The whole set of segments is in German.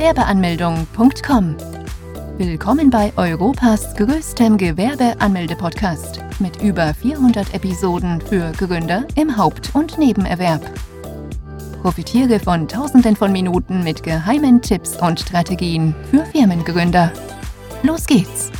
www.gewerbeanmeldung.com. Willkommen bei Europas größtem Gewerbeanmelde-Podcast mit über 400 Episoden für Gründer im Haupt- und Nebenerwerb. Profitiere von Tausenden von Minuten mit geheimen Tipps und Strategien für Firmengründer. Los geht's!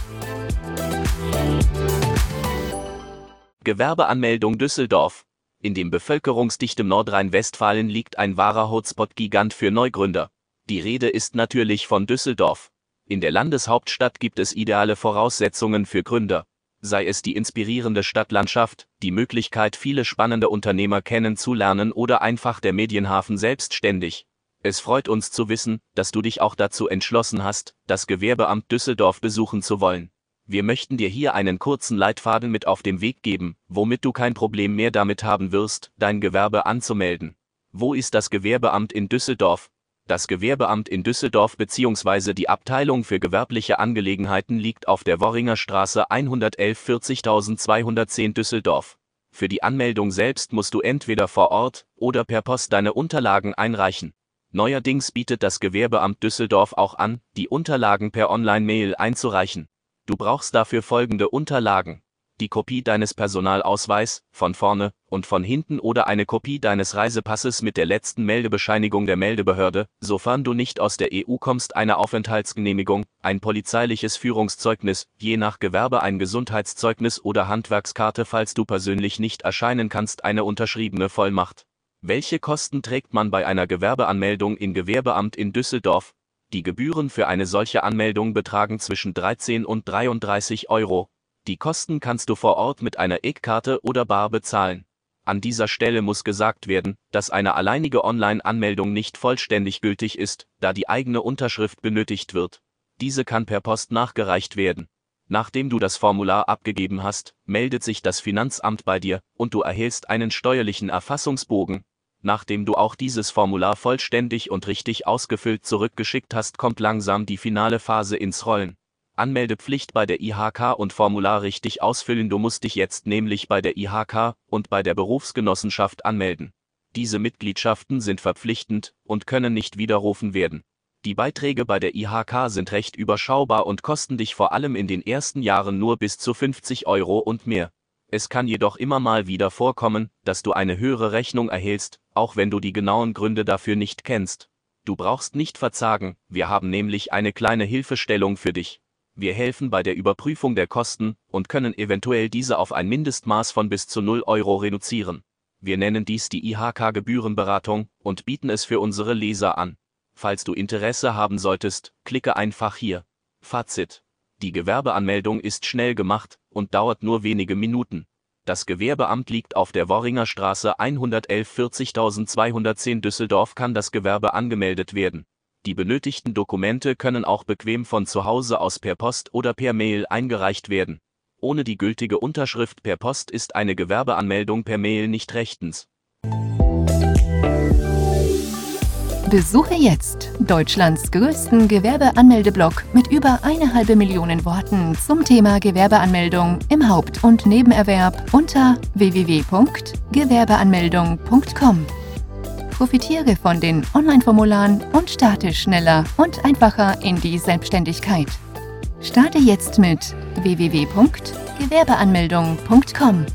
Gewerbeanmeldung Düsseldorf. In dem bevölkerungsdichten Nordrhein-Westfalen liegt ein wahrer Hotspot-Gigant für Neugründer. Die Rede ist natürlich von Düsseldorf. In der Landeshauptstadt gibt es ideale Voraussetzungen für Gründer. Sei es die inspirierende Stadtlandschaft, die Möglichkeit, viele spannende Unternehmer kennenzulernen oder einfach der Medienhafen selbstständig. Es freut uns zu wissen, dass du dich auch dazu entschlossen hast, das Gewerbeamt Düsseldorf besuchen zu wollen. Wir möchten dir hier einen kurzen Leitfaden mit auf dem Weg geben, womit du kein Problem mehr damit haben wirst, dein Gewerbe anzumelden. Wo ist das Gewerbeamt in Düsseldorf? Das Gewerbeamt in Düsseldorf bzw. die Abteilung für gewerbliche Angelegenheiten liegt auf der Worringer Straße 111 40210 Düsseldorf. Für die Anmeldung selbst musst du entweder vor Ort oder per Post deine Unterlagen einreichen. Neuerdings bietet das Gewerbeamt Düsseldorf auch an, die Unterlagen per Online-Mail einzureichen. Du brauchst dafür folgende Unterlagen. Die Kopie deines Personalausweis, von vorne und von hinten oder eine Kopie deines Reisepasses mit der letzten Meldebescheinigung der Meldebehörde, sofern du nicht aus der EU kommst, eine Aufenthaltsgenehmigung, ein polizeiliches Führungszeugnis, je nach Gewerbe ein Gesundheitszeugnis oder Handwerkskarte, falls du persönlich nicht erscheinen kannst, eine unterschriebene Vollmacht. Welche Kosten trägt man bei einer Gewerbeanmeldung im Gewerbeamt in Düsseldorf? Die Gebühren für eine solche Anmeldung betragen zwischen 13 und 33 Euro. Die Kosten kannst du vor Ort mit einer EC-Karte oder Bar bezahlen. An dieser Stelle muss gesagt werden, dass eine alleinige Online-Anmeldung nicht vollständig gültig ist, da die eigene Unterschrift benötigt wird. Diese kann per Post nachgereicht werden. Nachdem du das Formular abgegeben hast, meldet sich das Finanzamt bei dir und du erhältst einen steuerlichen Erfassungsbogen, Nachdem du auch dieses Formular vollständig und richtig ausgefüllt zurückgeschickt hast, kommt langsam die finale Phase ins Rollen. Anmeldepflicht bei der IHK und Formular richtig ausfüllen. Du musst dich jetzt nämlich bei der IHK und bei der Berufsgenossenschaft anmelden. Diese Mitgliedschaften sind verpflichtend und können nicht widerrufen werden. Die Beiträge bei der IHK sind recht überschaubar und kosten dich vor allem in den ersten Jahren nur bis zu 50 Euro und mehr. Es kann jedoch immer mal wieder vorkommen, dass du eine höhere Rechnung erhältst, auch wenn du die genauen Gründe dafür nicht kennst. Du brauchst nicht verzagen, wir haben nämlich eine kleine Hilfestellung für dich. Wir helfen bei der Überprüfung der Kosten und können eventuell diese auf ein Mindestmaß von bis zu 0 Euro reduzieren. Wir nennen dies die IHK Gebührenberatung und bieten es für unsere Leser an. Falls du Interesse haben solltest, klicke einfach hier. Fazit. Die Gewerbeanmeldung ist schnell gemacht und dauert nur wenige Minuten. Das Gewerbeamt liegt auf der Worringer Straße 111 40210 Düsseldorf kann das Gewerbe angemeldet werden. Die benötigten Dokumente können auch bequem von zu Hause aus per Post oder per Mail eingereicht werden. Ohne die gültige Unterschrift per Post ist eine Gewerbeanmeldung per Mail nicht rechtens. Besuche jetzt Deutschlands größten Gewerbeanmeldeblock mit über eine halbe Million Worten zum Thema Gewerbeanmeldung im Haupt- und Nebenerwerb unter www.gewerbeanmeldung.com. Profitiere von den Online-Formularen und starte schneller und einfacher in die Selbstständigkeit. Starte jetzt mit www.gewerbeanmeldung.com.